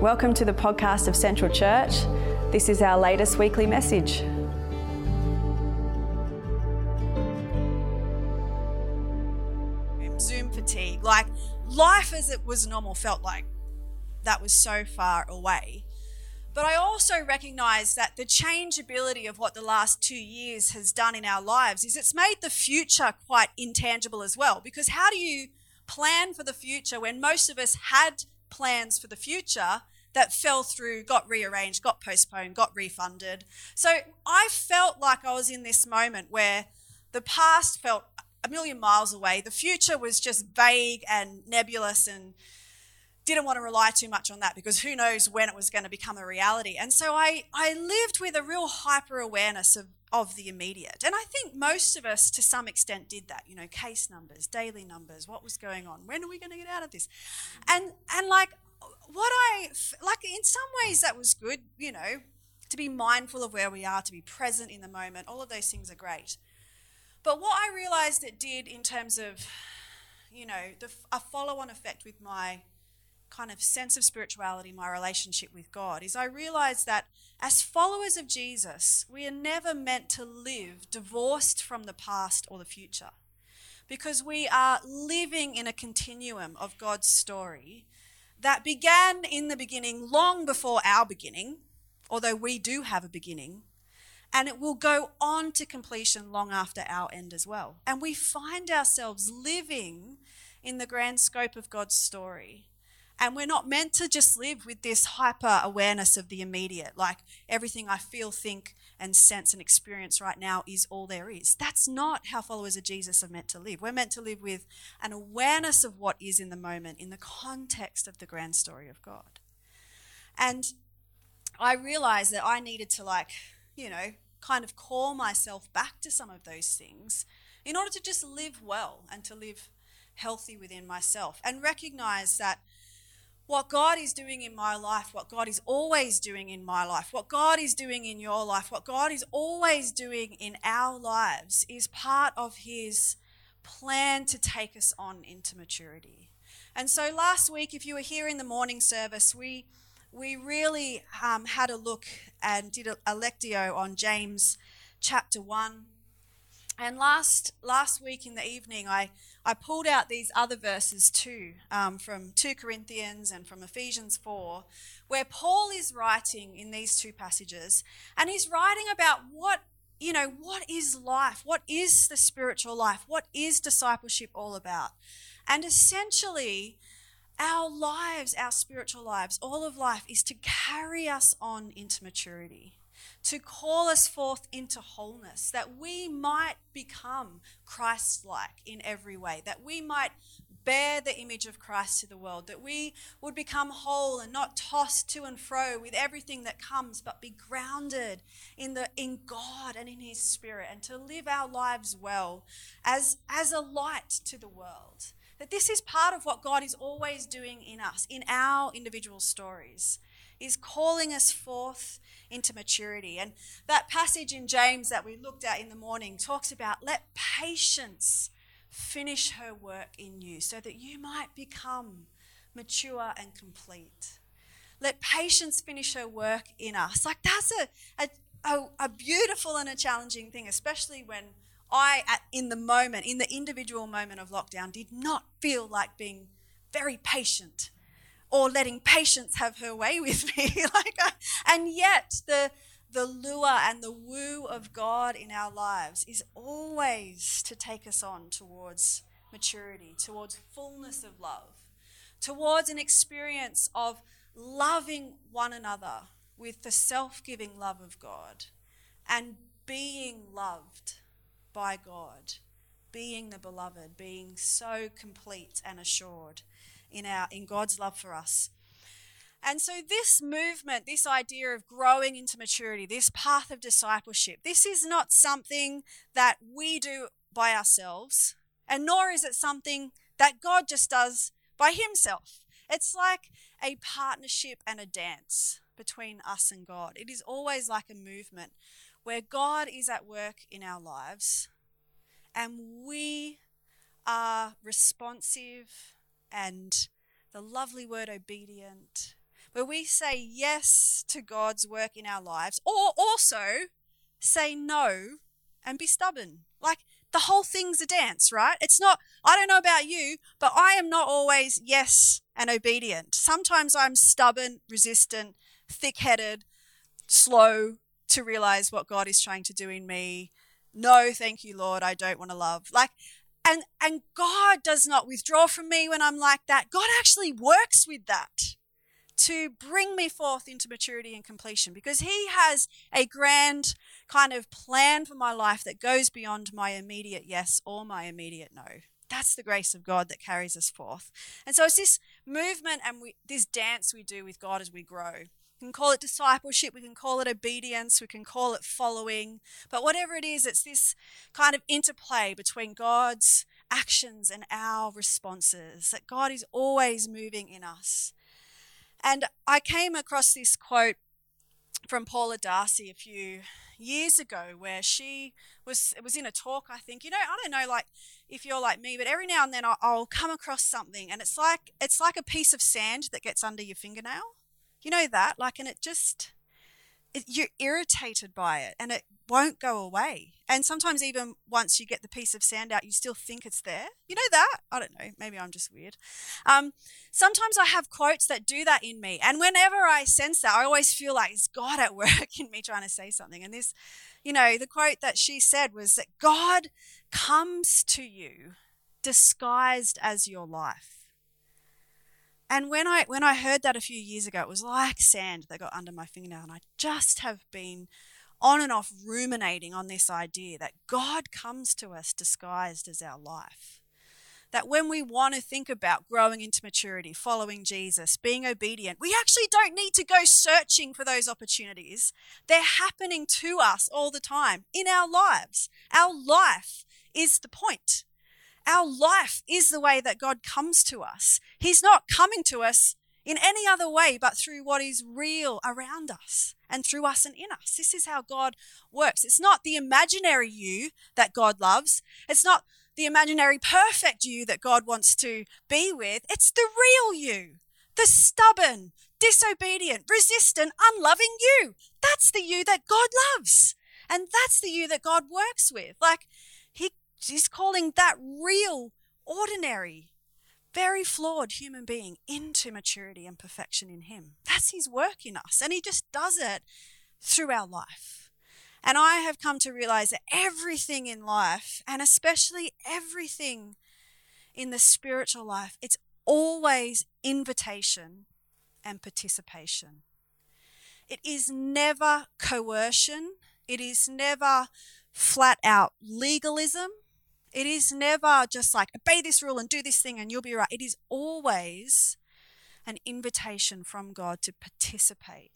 Welcome to the podcast of Central Church. This is our latest weekly message. Zoom fatigue. Like life as it was normal felt like that was so far away. But I also recognize that the changeability of what the last two years has done in our lives is it's made the future quite intangible as well. Because how do you plan for the future when most of us had plans for the future that fell through, got rearranged, got postponed, got refunded? So I felt like I was in this moment where the past felt a million miles away. The future was just vague and nebulous and didn't want to rely too much on that because who knows when it was going to become a reality. And so I, I lived with a real hyper awareness of, of the immediate. And I think most of us to some extent did that, you know, case numbers, daily numbers, what was going on, when are we going to get out of this? And, and like, what I, like, in some ways that was good, you know, to be mindful of where we are, to be present in the moment, all of those things are great. But what I realized it did in terms of, you know, the, a follow on effect with my kind of sense of spirituality, my relationship with God, is I realized that as followers of Jesus, we are never meant to live divorced from the past or the future. Because we are living in a continuum of God's story that began in the beginning long before our beginning, although we do have a beginning, and it will go on to completion long after our end as well. And we find ourselves living in the grand scope of God's story and we're not meant to just live with this hyper awareness of the immediate, like everything I feel, think, and sense and experience right now is all there is. That's not how followers of Jesus are meant to live. We're meant to live with an awareness of what is in the moment in the context of the grand story of God. And I realized that I needed to, like, you know, kind of call myself back to some of those things in order to just live well and to live healthy within myself and recognize that what God is doing in my life, what God is always doing in my life, what God is doing in your life, what God is always doing in our lives is part of His plan to take us on into maturity. And so last week, if you were here in the morning service, we we really um, had a look and did a, a lectio on James chapter one. And last last week in the evening, I I pulled out these other verses too um, from 2 Corinthians and from Ephesians 4, where Paul is writing in these two passages, and he's writing about what, you know, what is life? What is the spiritual life? What is discipleship all about? And essentially, our lives, our spiritual lives, all of life is to carry us on into maturity to call us forth into wholeness, that we might become Christ like in every way, that we might bear the image of Christ to the world, that we would become whole and not tossed to and fro with everything that comes, but be grounded in the in God and in his spirit and to live our lives well as as a light to the world. That this is part of what God is always doing in us, in our individual stories, is calling us forth into maturity. And that passage in James that we looked at in the morning talks about let patience finish her work in you so that you might become mature and complete. Let patience finish her work in us. Like that's a, a, a, beautiful and a challenging thing, especially when I, at, in the moment, in the individual moment of lockdown, did not feel like being very patient or letting patience have her way with me. like, uh, and yet the the lure and the woo of God in our lives is always to take us on towards maturity, towards fullness of love, towards an experience of loving one another with the self giving love of God and being loved by God, being the beloved, being so complete and assured in our in God's love for us. And so this movement, this idea of growing into maturity, this path of discipleship, this is not something that we do by ourselves, and nor is it something that God just does by himself. It's like a partnership and a dance between us and God. It is always like a movement where God is at work in our lives and we are responsive and the lovely word obedient, where we say yes to God's work in our lives, or also say no and be stubborn. Like the whole thing's a dance, right? It's not, I don't know about you, but I am not always yes and obedient. Sometimes I'm stubborn, resistant, thick headed, slow to realize what God is trying to do in me. No, thank you, Lord, I don't want to love. Like, and, and God does not withdraw from me when I'm like that. God actually works with that to bring me forth into maturity and completion because He has a grand kind of plan for my life that goes beyond my immediate yes or my immediate no. That's the grace of God that carries us forth. And so it's this movement and we, this dance we do with God as we grow. We can call it discipleship, we can call it obedience, we can call it following. But whatever it is, it's this kind of interplay between God's actions and our responses, that God is always moving in us. And I came across this quote from Paula D'Arcy a few years ago where she was was in a talk I think you know I don't know like if you're like me but every now and then I'll, I'll come across something and it's like it's like a piece of sand that gets under your fingernail you know that like and it just it, you're irritated by it and it won't go away. And sometimes, even once you get the piece of sand out, you still think it's there. You know that? I don't know. Maybe I'm just weird. Um, sometimes I have quotes that do that in me. And whenever I sense that, I always feel like it's God at work in me trying to say something. And this, you know, the quote that she said was that God comes to you disguised as your life. And when I when I heard that a few years ago, it was like sand that got under my fingernail, and I just have been on and off ruminating on this idea that God comes to us disguised as our life. That when we want to think about growing into maturity, following Jesus, being obedient, we actually don't need to go searching for those opportunities. They're happening to us all the time in our lives. Our life is the point. Our life is the way that God comes to us. He's not coming to us in any other way but through what is real around us and through us and in us. This is how God works. It's not the imaginary you that God loves, it's not the imaginary perfect you that God wants to be with. It's the real you, the stubborn, disobedient, resistant, unloving you. That's the you that God loves. And that's the you that God works with. Like, he He's calling that real, ordinary, very flawed human being into maturity and perfection in Him. That's His work in us. And He just does it through our life. And I have come to realize that everything in life, and especially everything in the spiritual life, it's always invitation and participation. It is never coercion. It is never flat out legalism. It is never just like obey this rule and do this thing and you'll be right. It is always an invitation from God to participate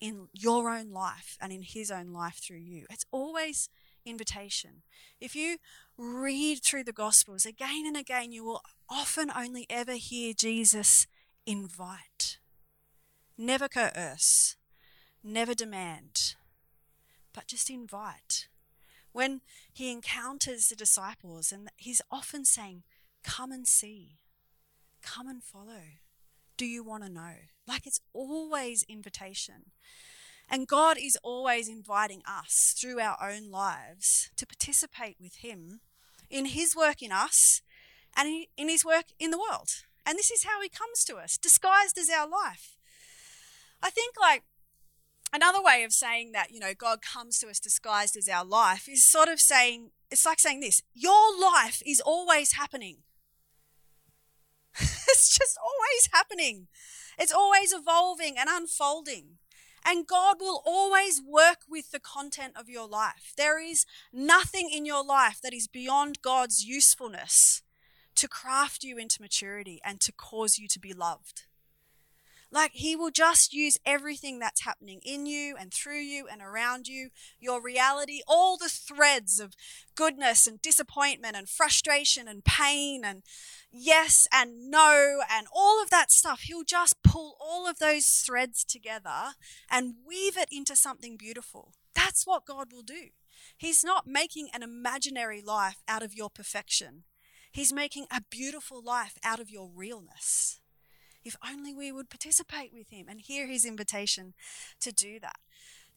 in your own life and in His own life through you. It's always invitation. If you read through the Gospels again and again, you will often only ever hear Jesus invite, never coerce, never demand, but just invite when he encounters the disciples, and he's often saying, Come and see, come and follow. Do you want to know? Like it's always invitation. And God is always inviting us through our own lives to participate with Him in His work in us and in His work in the world. And this is how He comes to us, disguised as our life. I think, like, another way of saying that, you know, God comes to us disguised as our life is sort of saying, it's like saying this your life is always happening. it's just always happening. It's always evolving and unfolding. And God will always work with the content of your life. There is nothing in your life that is beyond God's usefulness to craft you into maturity and to cause you to be loved. Like he will just use everything that's happening in you and through you and around you, your reality, all the threads of goodness and disappointment and frustration and pain and yes and no and all of that stuff. He'll just pull all of those threads together and weave it into something beautiful. That's what God will do. He's not making an imaginary life out of your perfection. He's making a beautiful life out of your realness. If only we would participate with him and hear his invitation to do that,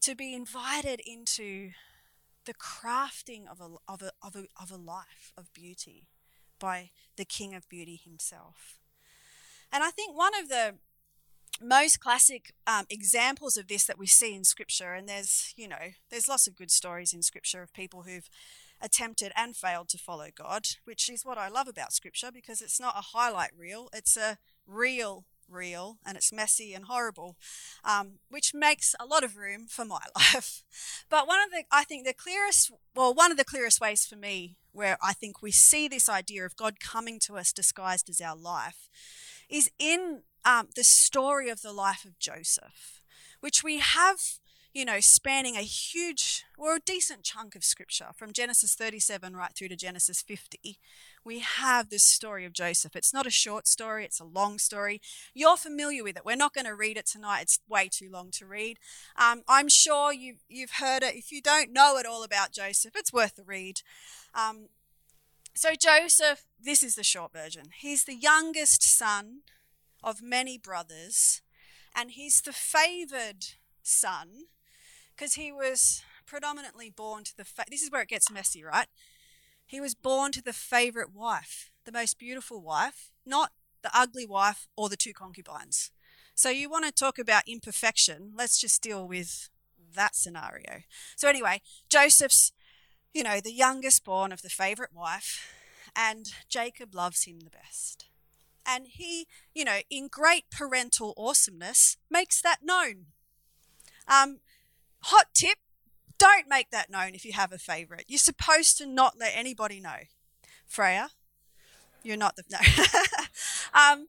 to be invited into the crafting of a, of a, of a, of a life of beauty by the King of Beauty himself. And I think one of the most classic um, examples of this that we see in Scripture, and there's, you know, there's lots of good stories in Scripture of people who've attempted and failed to follow God, which is what I love about Scripture because it's not a highlight reel, it's a real real and it's messy and horrible, um, which makes a lot of room for my life. But one of the, I think the clearest, well, one of the clearest ways for me where I think we see this idea of God coming to us disguised as our life is in um, the story of the life of Joseph, which we have you know, spanning a huge or a decent chunk of scripture from Genesis 37 right through to Genesis 50. We have this story of Joseph. It's not a short story, it's a long story. You're familiar with it. We're not going to read it tonight, it's way too long to read. Um, I'm sure you've, you've heard it. If you don't know it all about Joseph, it's worth the read. Um, so, Joseph, this is the short version. He's the youngest son of many brothers, and he's the favored son because he was predominantly born to the. Fa- this is where it gets messy, right? He was born to the favorite wife, the most beautiful wife, not the ugly wife or the two concubines. So you want to talk about imperfection? Let's just deal with that scenario. So anyway, Joseph's, you know, the youngest born of the favorite wife, and Jacob loves him the best. And he, you know, in great parental awesomeness, makes that known. Um, Hot tip don't make that known if you have a favourite. You're supposed to not let anybody know. Freya, you're not the. No. um,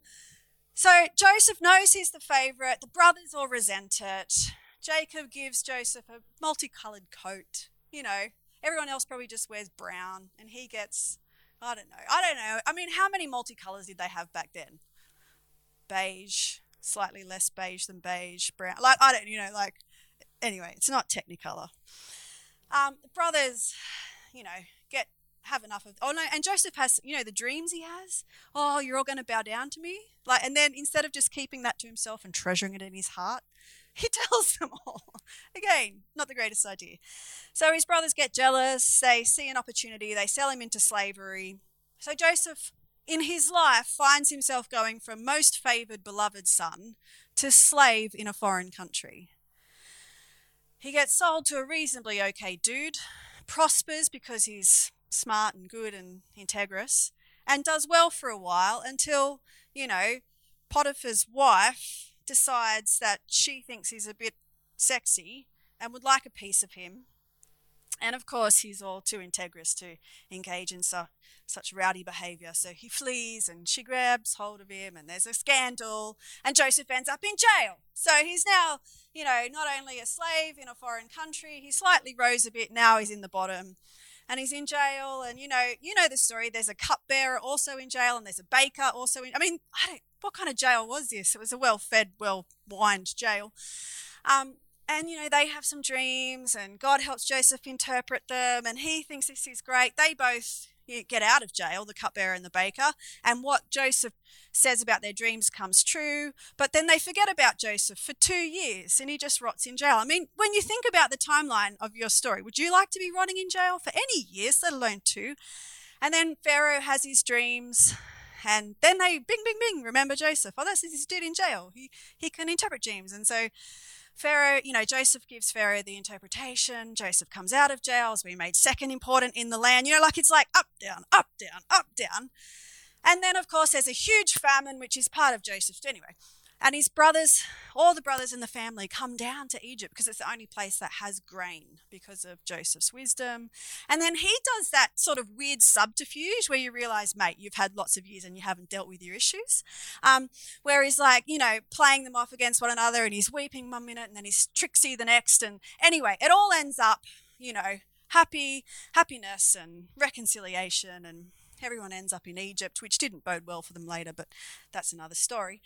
so Joseph knows he's the favourite. The brothers all resent it. Jacob gives Joseph a multicoloured coat. You know, everyone else probably just wears brown, and he gets, I don't know. I don't know. I mean, how many multicolours did they have back then? Beige, slightly less beige than beige, brown. Like, I don't, you know, like anyway, it's not Technicolor. Um, brothers, you know, get have enough of. Oh no, and Joseph has, you know, the dreams he has. Oh, you're all going to bow down to me, like, and then instead of just keeping that to himself and treasuring it in his heart, he tells them all. Again, not the greatest idea. So his brothers get jealous. They see an opportunity. They sell him into slavery. So Joseph, in his life, finds himself going from most favored, beloved son to slave in a foreign country. He gets sold to a reasonably okay dude, prospers because he's smart and good and integrous, and does well for a while until, you know, Potiphar's wife decides that she thinks he's a bit sexy and would like a piece of him. And of course, he's all too integrous to engage in such rowdy behavior. So he flees and she grabs hold of him, and there's a scandal, and Joseph ends up in jail. So he's now you know, not only a slave in a foreign country, he slightly rose a bit. Now he's in the bottom and he's in jail. And, you know, you know the story. There's a cupbearer also in jail and there's a baker also in, I mean, I don't, what kind of jail was this? It was a well-fed, well-wined jail. Um, and you know they have some dreams and god helps joseph interpret them and he thinks this is great they both get out of jail, the cupbearer and the baker, and what Joseph says about their dreams comes true. But then they forget about Joseph for two years and he just rots in jail. I mean, when you think about the timeline of your story, would you like to be rotting in jail for any years, let alone two? And then Pharaoh has his dreams. And then they bing, bing, bing. Remember Joseph? Oh, that's this dude in jail. He he can interpret dreams. And so Pharaoh, you know, Joseph gives Pharaoh the interpretation. Joseph comes out of jail, has been made second important in the land. You know, like it's like up, down, up, down, up, down. And then, of course, there's a huge famine, which is part of Joseph's. Anyway, and his brothers, all the brothers in the family, come down to Egypt because it's the only place that has grain because of Joseph's wisdom. And then he does that sort of weird subterfuge where you realize, mate, you've had lots of years and you haven't dealt with your issues. Um, where he's like, you know, playing them off against one another and he's weeping one minute and then he's tricksy the next. And anyway, it all ends up, you know, happy, happiness and reconciliation and everyone ends up in Egypt, which didn't bode well for them later, but that's another story.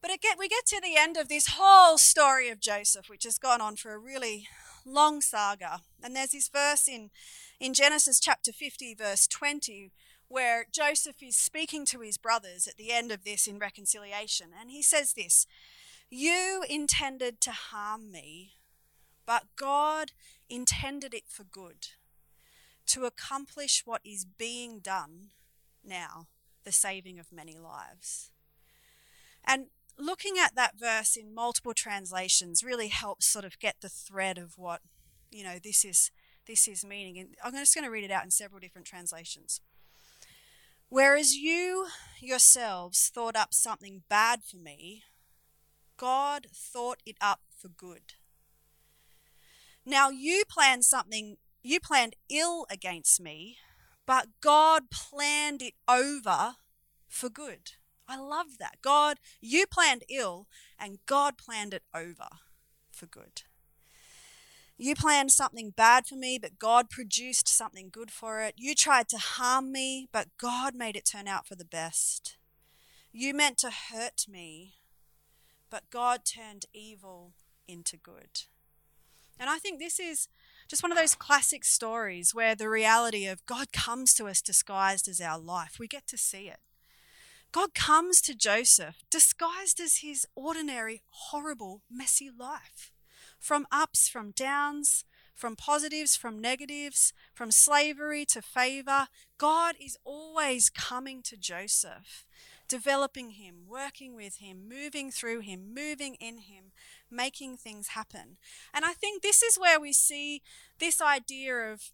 But we get to the end of this whole story of Joseph, which has gone on for a really long saga. And there's this verse in, in Genesis chapter 50, verse 20, where Joseph is speaking to his brothers at the end of this in reconciliation. And he says this You intended to harm me, but God intended it for good, to accomplish what is being done now, the saving of many lives. And looking at that verse in multiple translations really helps sort of get the thread of what, you know, this is this is meaning. And I'm just going to read it out in several different translations. Whereas you yourselves thought up something bad for me, God thought it up for good. Now you planned something, you planned ill against me, but God planned it over for good. I love that. God, you planned ill, and God planned it over for good. You planned something bad for me, but God produced something good for it. You tried to harm me, but God made it turn out for the best. You meant to hurt me, but God turned evil into good. And I think this is just one of those classic stories where the reality of God comes to us disguised as our life. We get to see it. God comes to Joseph disguised as his ordinary, horrible, messy life from ups, from downs, from positives, from negatives, from slavery to favor. God is always coming to Joseph, developing him, working with him, moving through him, moving in him, making things happen. And I think this is where we see this idea of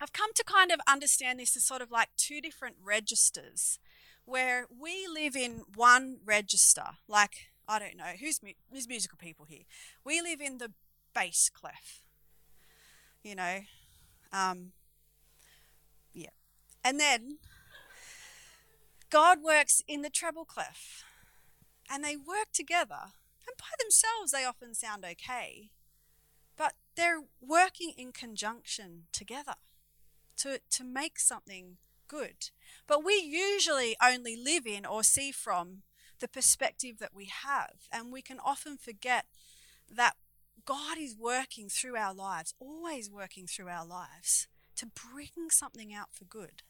I've come to kind of understand this as sort of like two different registers where we live in one register, like I don't know who's who's musical people here. We live in the bass clef, you know, um, yeah, and then God works in the treble clef, and they work together. And by themselves, they often sound okay, but they're working in conjunction together to to make something good. But we usually only live in or see from the perspective that we have. And we can often forget that God is working through our lives, always working through our lives to bring something out for good.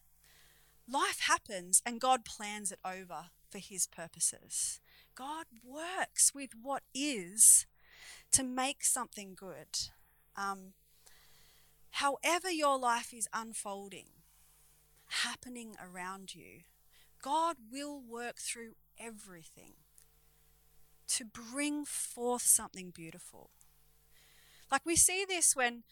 Life happens and God plans it over for His purposes. God works with what is to make something good. Um, however, your life is unfolding, happening around you, God will work through everything to bring forth something beautiful. Like we see this when,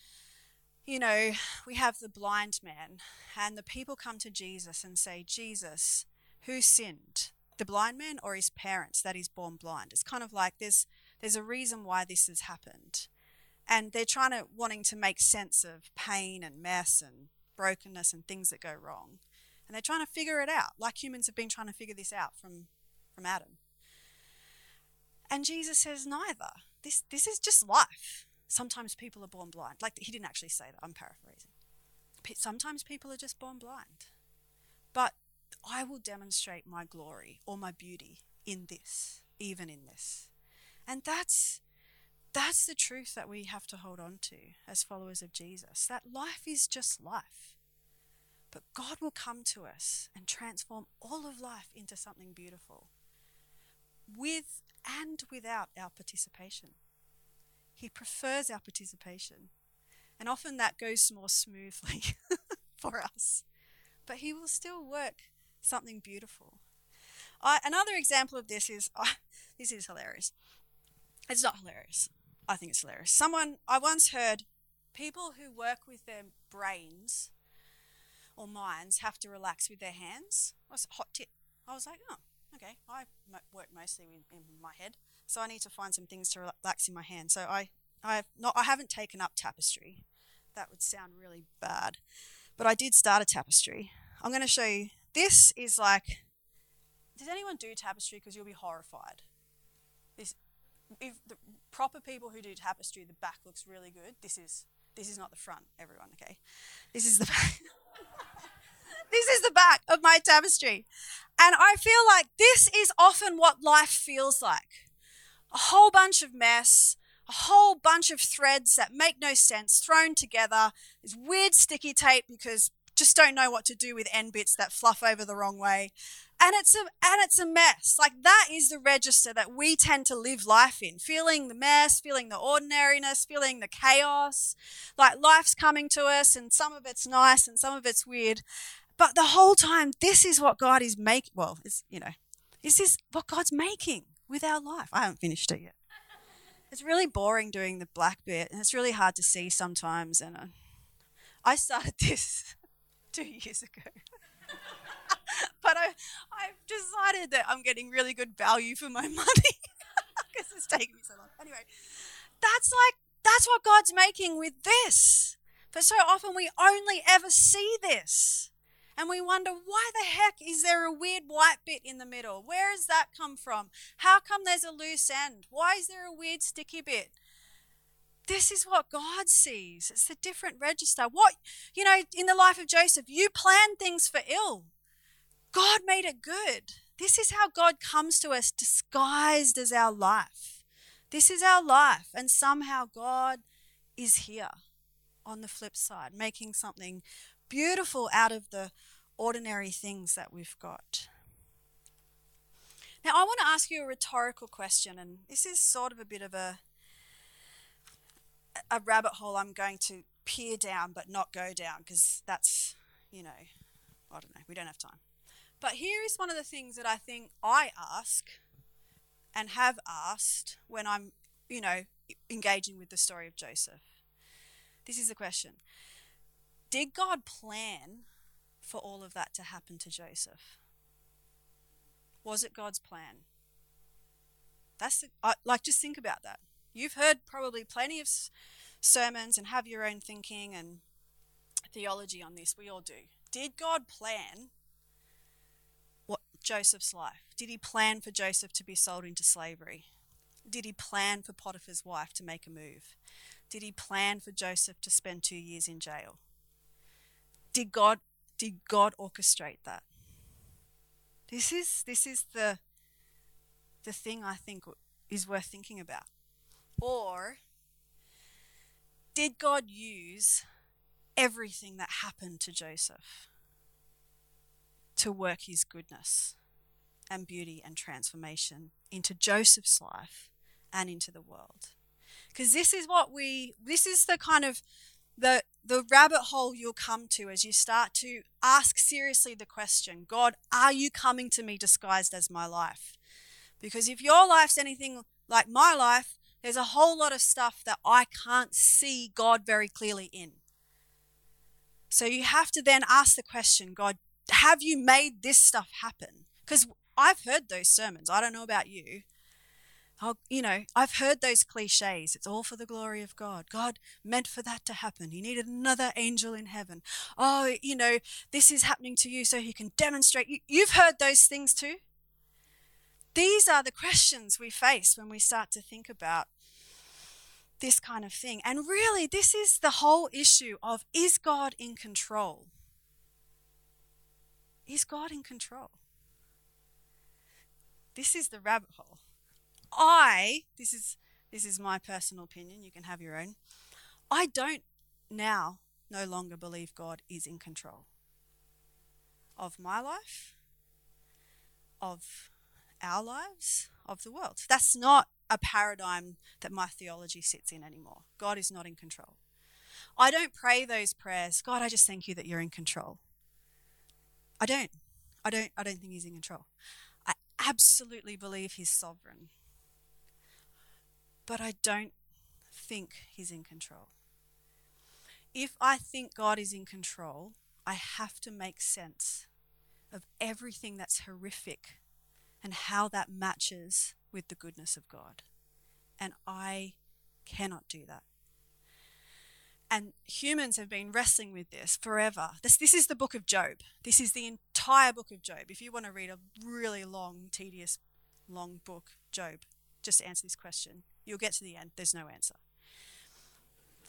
you know, we have the blind man and the people come to Jesus and say, Jesus, who sinned? The blind man or his parents that he's born blind? It's kind of like there's there's a reason why this has happened. And they're trying to wanting to make sense of pain and mess and brokenness and things that go wrong. And they're trying to figure it out, like humans have been trying to figure this out from from Adam. And Jesus says, neither. This, this is just life. Sometimes people are born blind. Like, he didn't actually say that, I'm paraphrasing. Sometimes people are just born blind. But I will demonstrate my glory or my beauty in this, even in this. And that's that's the truth that we have to hold on to as followers of Jesus. That life is just life. But God will come to us and transform all of life into something beautiful with and without our participation. He prefers our participation. And often that goes more smoothly for us. But He will still work something beautiful. I, another example of this is this is hilarious. It's not hilarious. I think it's hilarious. Someone, I once heard people who work with their brains or minds have to relax with their hands. That's a hot tip. I was like, oh, okay, I work mostly in, my head, so I need to find some things to relax in my hand. So I, I have not, I haven't taken up tapestry. That would sound really bad, but I did start a tapestry. I'm going to show you. This is like, does anyone do tapestry? Because you'll be horrified. This, if the proper people who do tapestry, the back looks really good. This is this is not the front, everyone. Okay, this is the back. this is the back of my tapestry. And I feel like this is often what life feels like a whole bunch of mess, a whole bunch of threads that make no sense thrown together, this weird sticky tape because just don't know what to do with end bits that fluff over the wrong way. And it's a and it's a mess. Like that is the register that we tend to live life in, feeling the mess, feeling the ordinariness, feeling the chaos. Like life's coming to us and some of it's nice and some of it's weird. But the whole time this is what God is making well, is you know, this is what God's making with our life. I haven't finished it yet. It's really boring doing the black bit and it's really hard to see sometimes and I started this two years ago. but I, I've decided that I'm getting really good value for my money because it's taking me so long. Anyway, that's like, that's what God's making with this. But so often we only ever see this. And we wonder, why the heck is there a weird white bit in the middle? Where has that come from? How come there's a loose end? Why is there a weird sticky bit? This is what God sees. It's a different register. What, you know, in the life of Joseph, you planned things for ill. God made it good. This is how God comes to us disguised as our life. This is our life. And somehow God is here on the flip side, making something beautiful out of the ordinary things that we've got. Now, I want to ask you a rhetorical question, and this is sort of a bit of a a rabbit hole I'm going to peer down but not go down because that's, you know, I don't know, we don't have time. But here is one of the things that I think I ask and have asked when I'm, you know, engaging with the story of Joseph. This is the question Did God plan for all of that to happen to Joseph? Was it God's plan? That's the, I, like just think about that. You've heard probably plenty of sermons and have your own thinking and theology on this. We all do. Did God plan Joseph's life? Did he plan for Joseph to be sold into slavery? Did he plan for Potiphar's wife to make a move? Did he plan for Joseph to spend 2 years in jail? Did God did God orchestrate that? This is this is the the thing I think is worth thinking about. Or did God use everything that happened to Joseph to work his goodness and beauty and transformation into Joseph's life and into the world? Because this is what we, this is the kind of the the rabbit hole you'll come to as you start to ask seriously the question God, are you coming to me disguised as my life? Because if your life's anything like my life, there's a whole lot of stuff that I can't see God very clearly in. So you have to then ask the question God, have you made this stuff happen? Because I've heard those sermons. I don't know about you. I'll, you know, I've heard those cliches. It's all for the glory of God. God meant for that to happen. He needed another angel in heaven. Oh, you know, this is happening to you so he can demonstrate. You, you've heard those things too. These are the questions we face when we start to think about this kind of thing. And really, this is the whole issue of is God in control? Is God in control? This is the rabbit hole. I, this is this is my personal opinion, you can have your own. I don't now no longer believe God is in control of my life, of our lives, of the world. That's not a paradigm that my theology sits in anymore. God is not in control. I don't pray those prayers, God, I just thank you that you're in control. I don't. I don't I don't think he's in control. I absolutely believe he's sovereign. But I don't think he's in control. If I think God is in control, I have to make sense of everything that's horrific and how that matches with the goodness of God. And I cannot do that. And humans have been wrestling with this forever. This, this is the book of Job. This is the entire book of Job. If you want to read a really long, tedious, long book, Job, just to answer this question. You'll get to the end. There's no answer.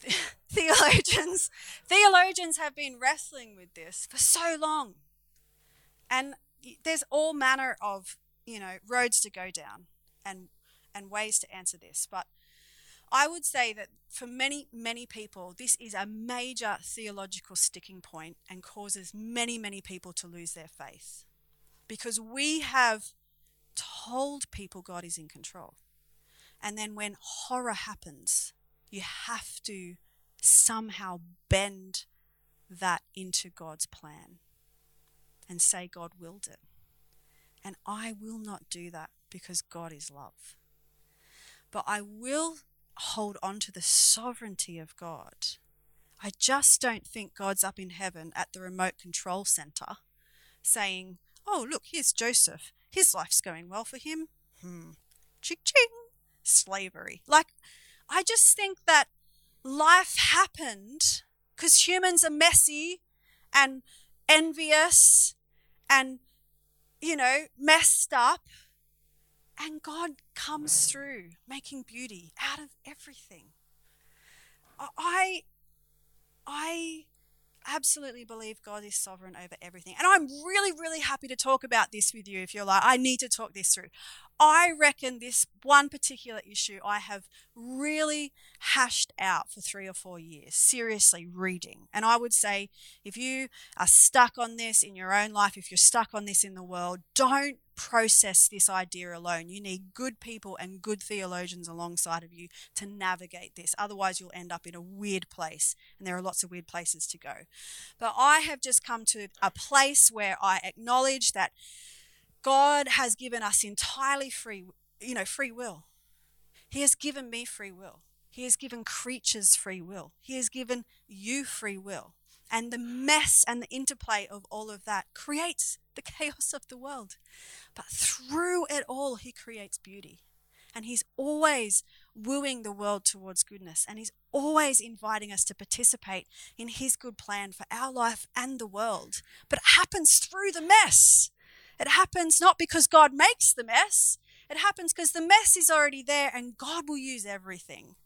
theologians, theologians have been wrestling with this for so long. And there's all manner of you know, roads to go down and and ways to answer this. But I would say that for many, many people, this is a major theological sticking point and causes many, many people to lose their faith. Because we have told people God is in control. And then when horror happens, you have to somehow bend that into God's plan and say, God willed it. And I will not do that because God is love. But I will hold on to the sovereignty of God. I just don't think God's up in heaven at the remote control center saying, Oh, look, here's Joseph. His life's going well for him. Hmm. Ching ching. Slavery. Like, I just think that life happened because humans are messy and envious and, you know, messed up. And God comes through making beauty out of everything. I, I absolutely believe God is sovereign over everything. And I'm really, really happy to talk about this with you if you're like, I need to talk this through. I reckon this one particular issue I have really hashed out for three or four years, seriously reading. And I would say if you are stuck on this in your own life, if you're stuck on this in the world, don't process this idea alone. You need good people and good theologians alongside of you to navigate this. Otherwise, you'll end up in a weird place, and there are lots of weird places to go. But I have just come to a place where I acknowledge that God has given us entirely free, you know, free will. He has given me free will. He has given creatures free will. He has given you free will. And the mess and the interplay of all of that creates the chaos of the world. But through it all, He creates beauty. And He's always wooing the world towards goodness. And He's always inviting us to participate in His good plan for our life and the world. But it happens through the mess. It happens not because God makes the mess, it happens because the mess is already there and God will use everything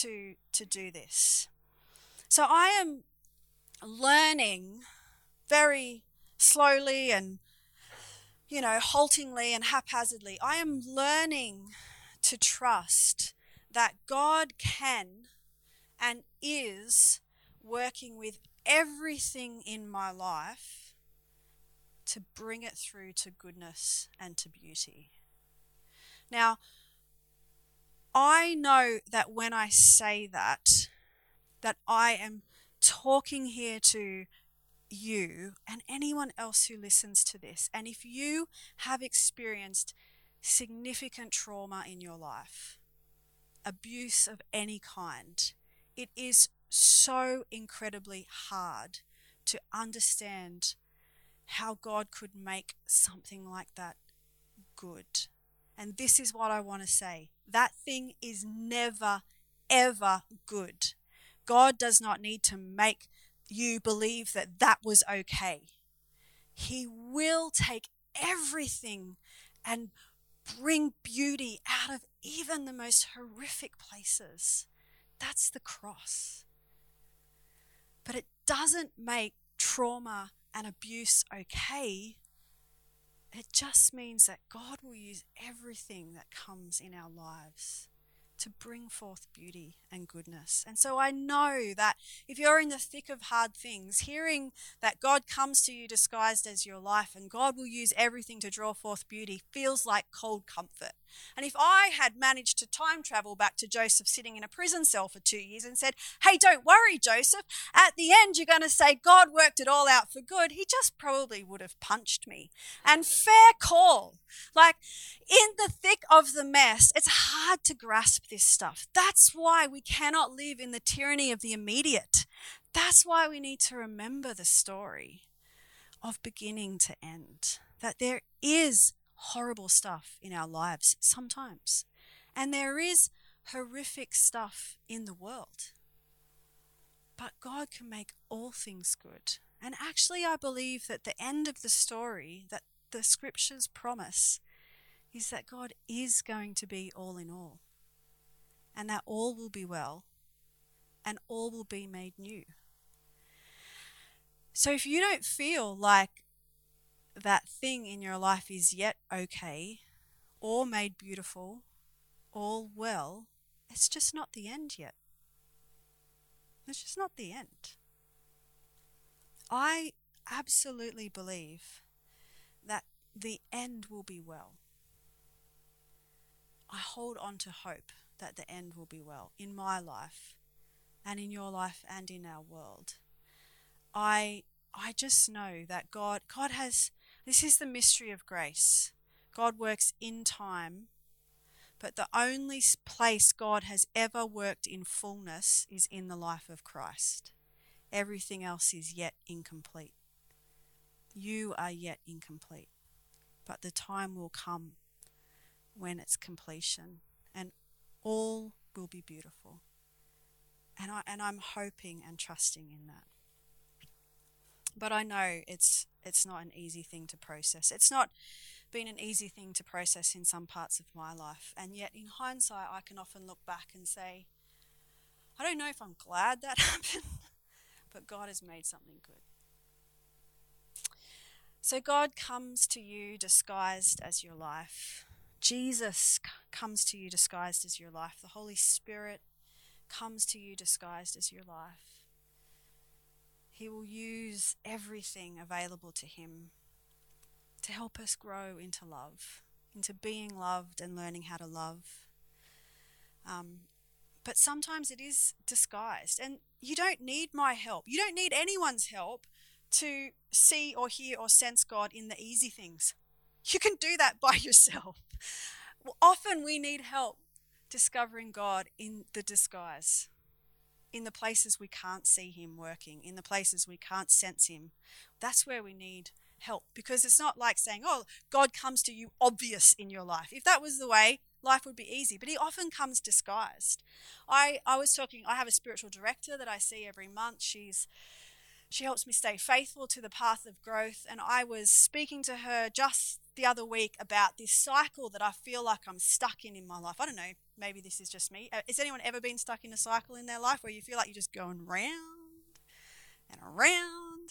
to, to do this. So I am learning very slowly and, you know, haltingly and haphazardly. I am learning to trust that God can and is working with everything in my life to bring it through to goodness and to beauty. Now, I know that when I say that, that I am talking here to you and anyone else who listens to this. And if you have experienced significant trauma in your life, abuse of any kind, it is so incredibly hard to understand how God could make something like that good. And this is what I want to say that thing is never, ever good. God does not need to make you believe that that was okay. He will take everything and bring beauty out of even the most horrific places. That's the cross. But it doesn't make trauma and abuse okay. It just means that God will use everything that comes in our lives to bring forth beauty and goodness. And so I know that if you're in the thick of hard things, hearing that God comes to you disguised as your life and God will use everything to draw forth beauty feels like cold comfort. And if I had managed to time travel back to Joseph sitting in a prison cell for two years and said, Hey, don't worry, Joseph, at the end you're going to say God worked it all out for good, he just probably would have punched me. And fair call. Like in the thick of the mess, it's hard to grasp this stuff. That's why we cannot live in the tyranny of the immediate. That's why we need to remember the story of beginning to end. That there is horrible stuff in our lives sometimes. And there is horrific stuff in the world. But God can make all things good. And actually, I believe that the end of the story, that the scriptures promise, is that God is going to be all in all. And that all will be well. And all will be made new. So if you don't feel like that thing in your life is yet okay, or made beautiful, all well, it's just not the end yet. It's just not the end. I absolutely believe that the end will be well. I hold on to hope that the end will be well in my life and in your life and in our world. I I just know that God God has this is the mystery of grace. God works in time, but the only place God has ever worked in fullness is in the life of Christ. Everything else is yet incomplete. You are yet incomplete, but the time will come when it's completion and all will be beautiful. And, I, and I'm hoping and trusting in that. But I know it's, it's not an easy thing to process. It's not been an easy thing to process in some parts of my life. And yet, in hindsight, I can often look back and say, I don't know if I'm glad that happened, but God has made something good. So, God comes to you disguised as your life. Jesus comes to you disguised as your life. The Holy Spirit comes to you disguised as your life. He will use everything available to Him to help us grow into love, into being loved and learning how to love. Um, but sometimes it is disguised, and you don't need my help. You don't need anyone's help to see or hear or sense God in the easy things. You can do that by yourself. Often we need help discovering God in the disguise, in the places we can't see Him working, in the places we can't sense Him. That's where we need help because it's not like saying, oh, God comes to you obvious in your life. If that was the way, life would be easy, but He often comes disguised. I, I was talking, I have a spiritual director that I see every month. She's she helps me stay faithful to the path of growth. And I was speaking to her just the other week about this cycle that I feel like I'm stuck in in my life. I don't know, maybe this is just me. Uh, has anyone ever been stuck in a cycle in their life where you feel like you're just going round and around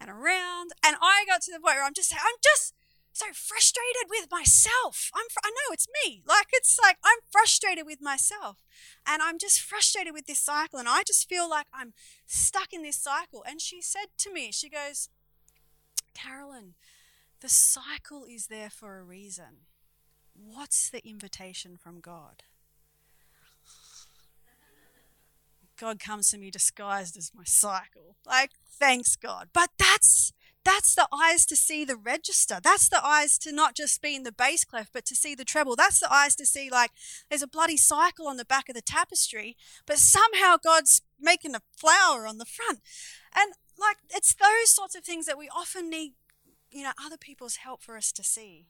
and around? And I got to the point where I'm just, I'm just so frustrated with myself. I'm fr- I know it's me. Like it's like I'm frustrated with myself. And I'm just frustrated with this cycle and I just feel like I'm stuck in this cycle. And she said to me, she goes, "Carolyn, the cycle is there for a reason. What's the invitation from God?" God comes to me disguised as my cycle. Like, thanks God. But that's that's the eyes to see the register. That's the eyes to not just be in the bass clef, but to see the treble. That's the eyes to see, like, there's a bloody cycle on the back of the tapestry, but somehow God's making a flower on the front. And, like, it's those sorts of things that we often need, you know, other people's help for us to see.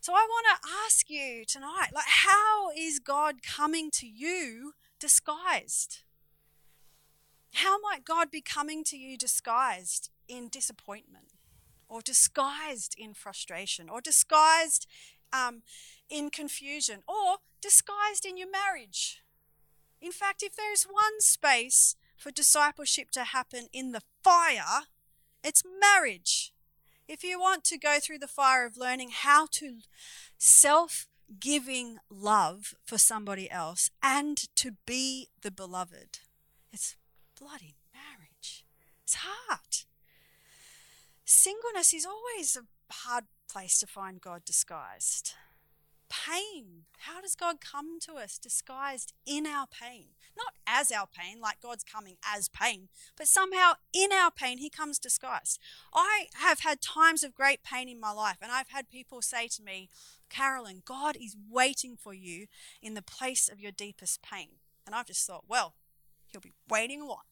So I want to ask you tonight, like, how is God coming to you disguised? How might God be coming to you disguised in disappointment, or disguised in frustration, or disguised um, in confusion, or disguised in your marriage? In fact, if there's one space for discipleship to happen in the fire, it's marriage. If you want to go through the fire of learning how to self giving love for somebody else and to be the beloved, it's bloody marriage. It's hard. Singleness is always a hard place to find God disguised. Pain. How does God come to us disguised in our pain? Not as our pain, like God's coming as pain, but somehow in our pain, He comes disguised. I have had times of great pain in my life, and I've had people say to me, Carolyn, God is waiting for you in the place of your deepest pain. And I've just thought, well, He'll be waiting while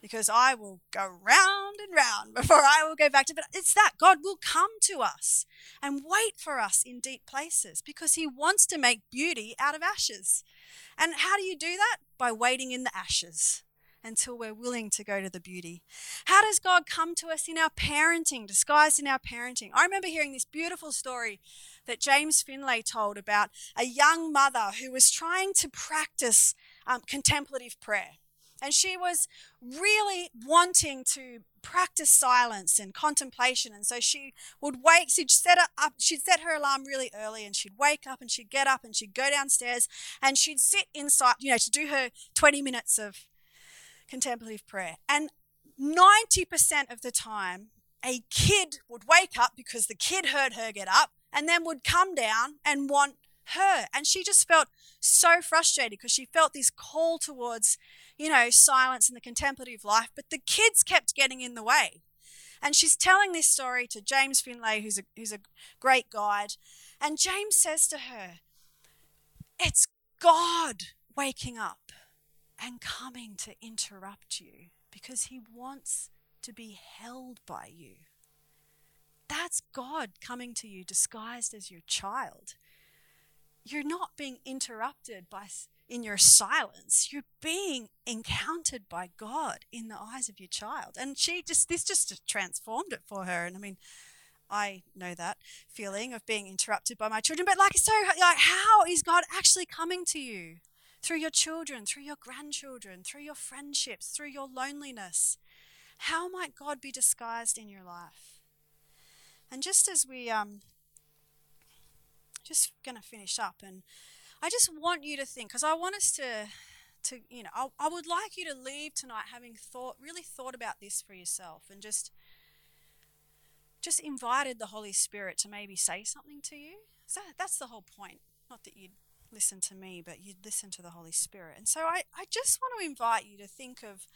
because I will go round and round before I will go back to. But it's that God will come to us and wait for us in deep places because He wants to make beauty out of ashes. And how do you do that? By waiting in the ashes until we're willing to go to the beauty. How does God come to us in our parenting, disguised in our parenting? I remember hearing this beautiful story that James Finley told about a young mother who was trying to practice um, contemplative prayer. And she was really wanting to practice silence and contemplation. And so she would wake, she'd set her up, she'd set her alarm really early and she'd wake up and she'd get up and she'd go downstairs and she'd sit inside, you know, to do her 20 minutes of contemplative prayer. And 90% of the time, a kid would wake up because the kid heard her get up and then would come down and want her. And she just felt so frustrated because she felt this call towards, you know, silence and the contemplative life, but the kids kept getting in the way. And she's telling this story to James Finley, who's a, who's a great guide. And James says to her, It's God waking up and coming to interrupt you because he wants to be held by you. That's God coming to you disguised as your child. You're not being interrupted by in your silence. You're being encountered by God in the eyes of your child. And she just this just transformed it for her. And I mean, I know that feeling of being interrupted by my children. But like so like how is God actually coming to you? Through your children, through your grandchildren, through your friendships, through your loneliness. How might God be disguised in your life? And just as we um just going to finish up and I just want you to think because I want us to to you know I, I would like you to leave tonight having thought really thought about this for yourself and just just invited the Holy Spirit to maybe say something to you. So that's the whole point. Not that you'd listen to me, but you'd listen to the Holy Spirit. And so I, I just want to invite you to think of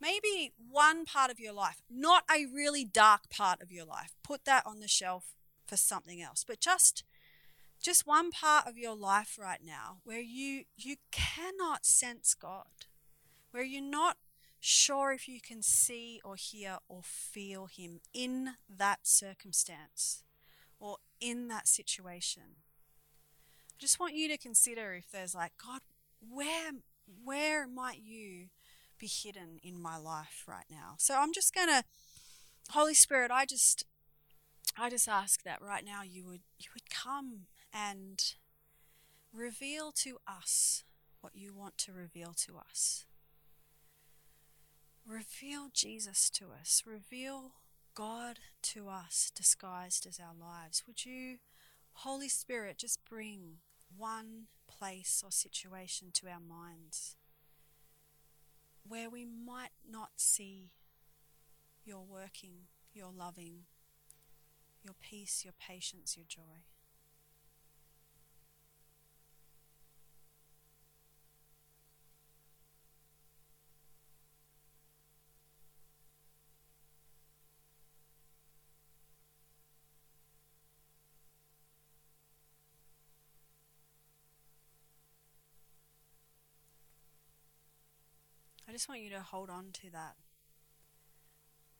maybe one part of your life, not a really dark part of your life. Put that on the shelf for something else, but just just one part of your life right now where you you cannot sense God, where you're not sure if you can see or hear or feel him in that circumstance or in that situation. I just want you to consider if there's like God, where where might you be hidden in my life right now. So I'm just going to Holy Spirit, I just I just ask that right now you would you would come and reveal to us what you want to reveal to us. Reveal Jesus to us. Reveal God to us disguised as our lives. Would you, Holy Spirit, just bring one place or situation to our minds where we might not see your working, your loving, your peace, your patience, your joy. I just want you to hold on to that.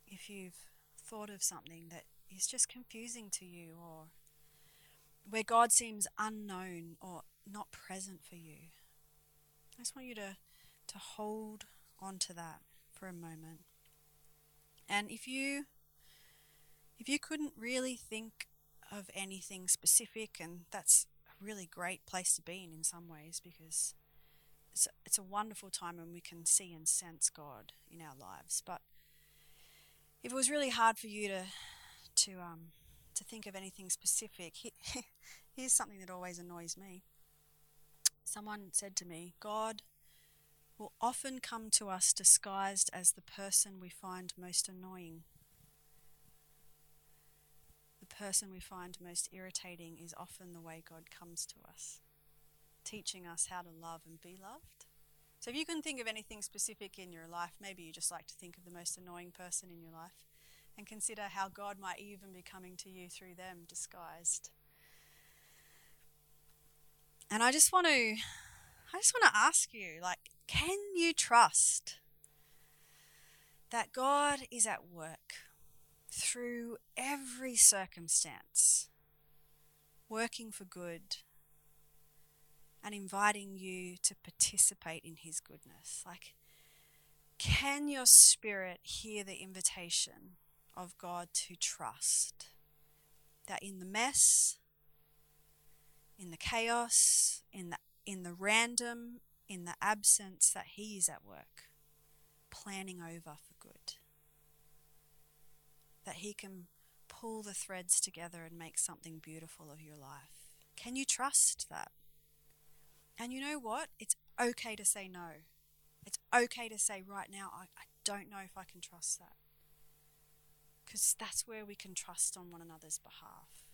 If you've thought of something that is just confusing to you or where God seems unknown or not present for you, I just want you to, to hold on to that for a moment. And if you if you couldn't really think of anything specific and that's a really great place to be in in some ways because it's, it's a wonderful time when we can see and sense God in our lives. But if it was really hard for you to to um, to think of anything specific, here's something that always annoys me. Someone said to me, God will often come to us disguised as the person we find most annoying. The person we find most irritating is often the way God comes to us teaching us how to love and be loved. So if you can think of anything specific in your life, maybe you just like to think of the most annoying person in your life and consider how God might even be coming to you through them disguised. And I just want to I just want to ask you like can you trust that God is at work through every circumstance working for good and inviting you to participate in His goodness. Like, can your spirit hear the invitation of God to trust that in the mess, in the chaos, in the in the random, in the absence, that He is at work. planning over for good. That He can pull the threads together and make something beautiful of your life. Can you trust that? And you know what? It's okay to say no. It's okay to say right now, I, I don't know if I can trust that. Because that's where we can trust on one another's behalf.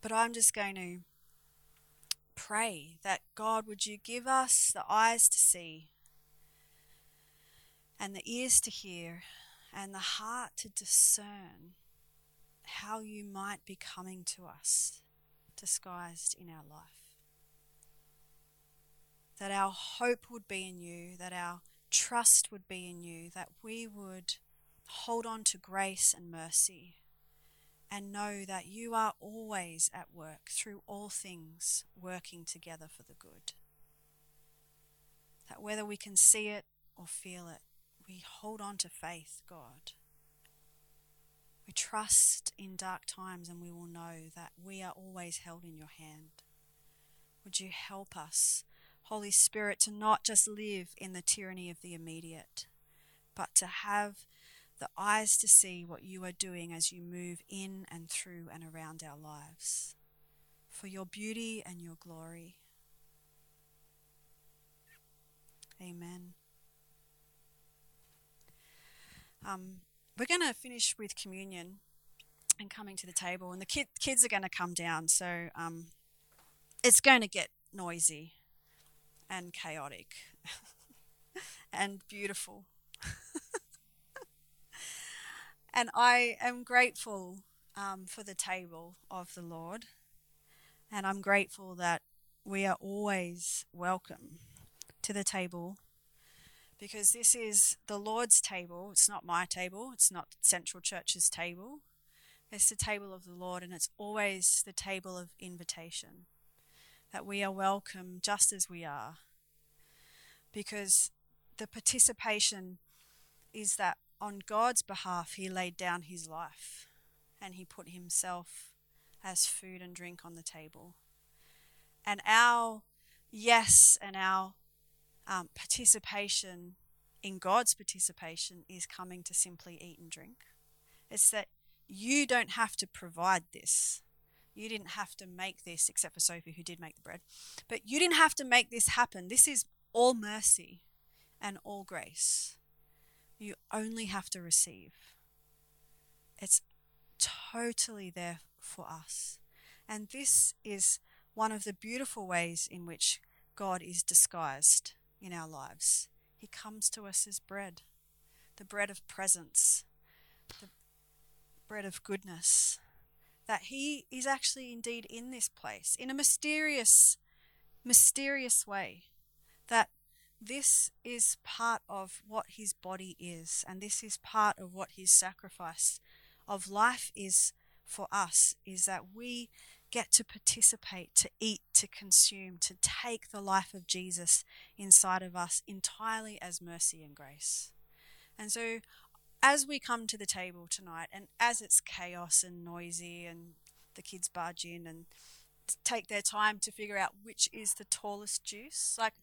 But I'm just going to pray that God, would you give us the eyes to see and the ears to hear and the heart to discern how you might be coming to us disguised in our life. That our hope would be in you, that our trust would be in you, that we would hold on to grace and mercy and know that you are always at work through all things working together for the good. That whether we can see it or feel it, we hold on to faith, God. We trust in dark times and we will know that we are always held in your hand. Would you help us, Holy Spirit, to not just live in the tyranny of the immediate, but to have the eyes to see what you are doing as you move in and through and around our lives. For your beauty and your glory. Amen. Um, we're going to finish with communion and coming to the table, and the kid, kids are going to come down, so um, it's going to get noisy and chaotic and beautiful. And I am grateful um, for the table of the Lord. And I'm grateful that we are always welcome to the table because this is the Lord's table. It's not my table, it's not Central Church's table. It's the table of the Lord, and it's always the table of invitation. That we are welcome just as we are. Because the participation is that on God's behalf, he laid down his life and he put himself as food and drink on the table. And our yes and our um, participation in God's participation is coming to simply eat and drink. It's that you don't have to provide this. You didn't have to make this, except for Sophie, who did make the bread. But you didn't have to make this happen. This is all mercy and all grace. You only have to receive. It's totally there for us. And this is one of the beautiful ways in which God is disguised in our lives. He comes to us as bread, the bread of presence, the bread of goodness. That He is actually indeed in this place in a mysterious, mysterious way. That this is part of what his body is, and this is part of what his sacrifice of life is for us, is that we get to participate, to eat, to consume, to take the life of Jesus inside of us entirely as mercy and grace. And so, as we come to the table tonight, and as it's chaos and noisy, and the kids barge in and take their time to figure out which is the tallest juice, like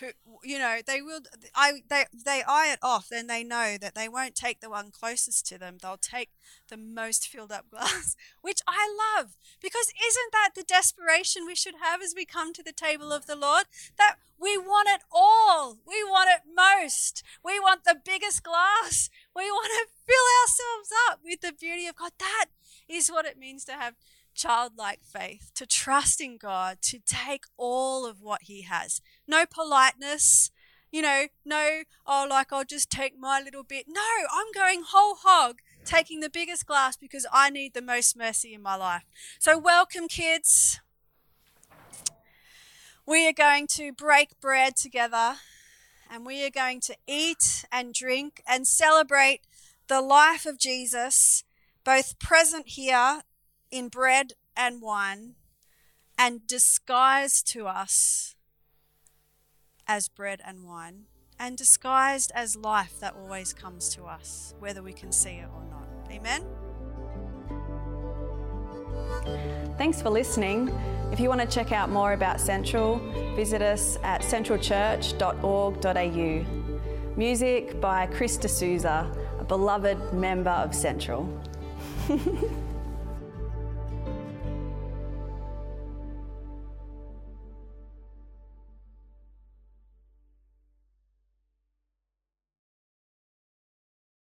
who you know they will i they they eye it off and they know that they won't take the one closest to them. They'll take the most filled up glass which i love because isn't that the desperation we should have as we come to the table of the lord? That we want it all. We want it most. We want the biggest glass. We want to fill ourselves up with the beauty of god. That is what it means to have childlike faith, to trust in God, to take all of what He has. No politeness, you know, no, oh, like I'll just take my little bit. No, I'm going whole hog, taking the biggest glass because I need the most mercy in my life. So, welcome, kids. We are going to break bread together and we are going to eat and drink and celebrate the life of Jesus, both present here in bread and wine and disguised to us as bread and wine, and disguised as life that always comes to us, whether we can see it or not. Amen. Thanks for listening. If you want to check out more about Central, visit us at centralchurch.org.au. Music by Chris D'Souza, a beloved member of Central.